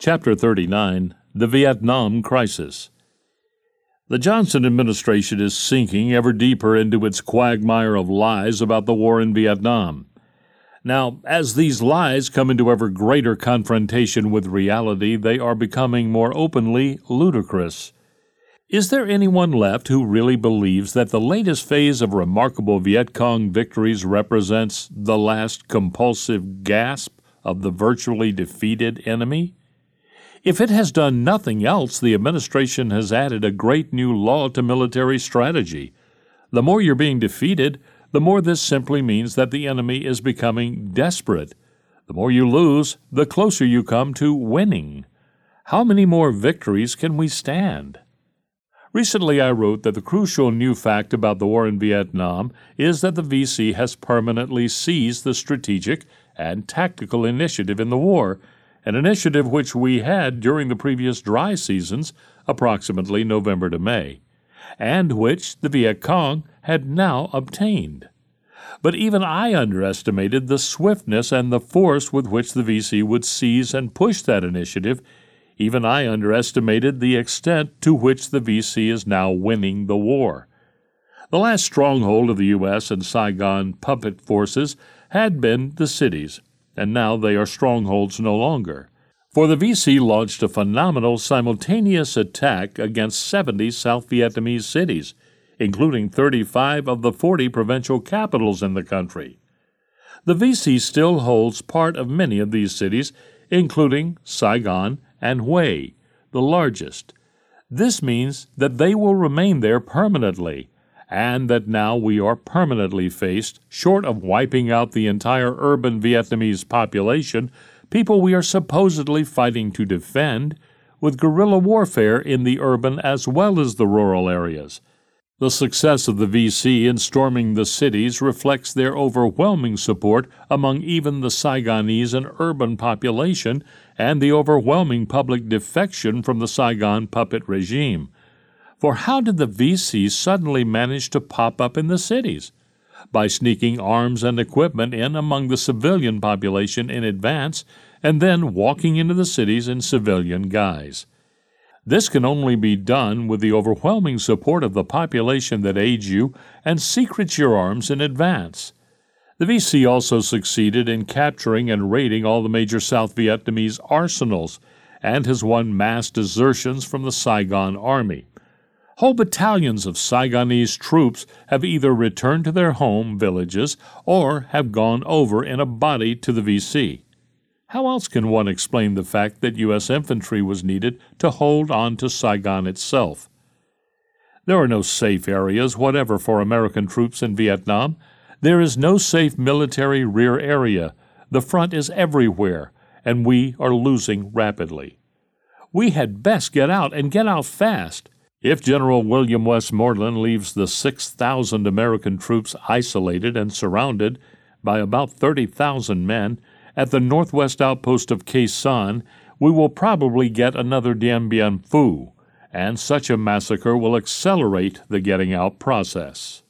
Chapter 39 The Vietnam Crisis. The Johnson administration is sinking ever deeper into its quagmire of lies about the war in Vietnam. Now, as these lies come into ever greater confrontation with reality, they are becoming more openly ludicrous. Is there anyone left who really believes that the latest phase of remarkable Viet Cong victories represents the last compulsive gasp of the virtually defeated enemy? If it has done nothing else, the administration has added a great new law to military strategy. The more you're being defeated, the more this simply means that the enemy is becoming desperate. The more you lose, the closer you come to winning. How many more victories can we stand? Recently, I wrote that the crucial new fact about the war in Vietnam is that the VC has permanently seized the strategic and tactical initiative in the war an initiative which we had during the previous dry seasons, approximately November to May, and which the Viet Cong had now obtained. But even I underestimated the swiftness and the force with which the VC would seize and push that initiative. Even I underestimated the extent to which the VC is now winning the war. The last stronghold of the U.S. and Saigon puppet forces had been the cities, and now they are strongholds no longer. For the VC launched a phenomenal simultaneous attack against 70 South Vietnamese cities, including 35 of the 40 provincial capitals in the country. The VC still holds part of many of these cities, including Saigon and Hue, the largest. This means that they will remain there permanently, and that now we are permanently faced, short of wiping out the entire urban Vietnamese population, people we are supposedly fighting to defend, with guerrilla warfare in the urban as well as the rural areas. The success of the VC in storming the cities reflects their overwhelming support among even the Saigonese and urban population and the overwhelming public defection from the Saigon puppet regime. For how did the VC suddenly manage to pop up in the cities? By sneaking arms and equipment in among the civilian population in advance and then walking into the cities in civilian guise. This can only be done with the overwhelming support of the population that aids you and secrets your arms in advance. The VC also succeeded in capturing and raiding all the major South Vietnamese arsenals and has won mass desertions from the Saigon Army. Whole battalions of Saigonese troops have either returned to their home villages or have gone over in a body to the VC. How else can one explain the fact that U.S. infantry was needed to hold on to Saigon itself? There are no safe areas whatever for American troops in Vietnam. There is no safe military rear area. The front is everywhere, and we are losing rapidly. We had best get out and get out fast. If General William Westmoreland leaves the 6,000 American troops isolated and surrounded by about 30,000 men at the northwest outpost of Sanh, we will probably get another Dien Bien Phu, and such a massacre will accelerate the getting out process.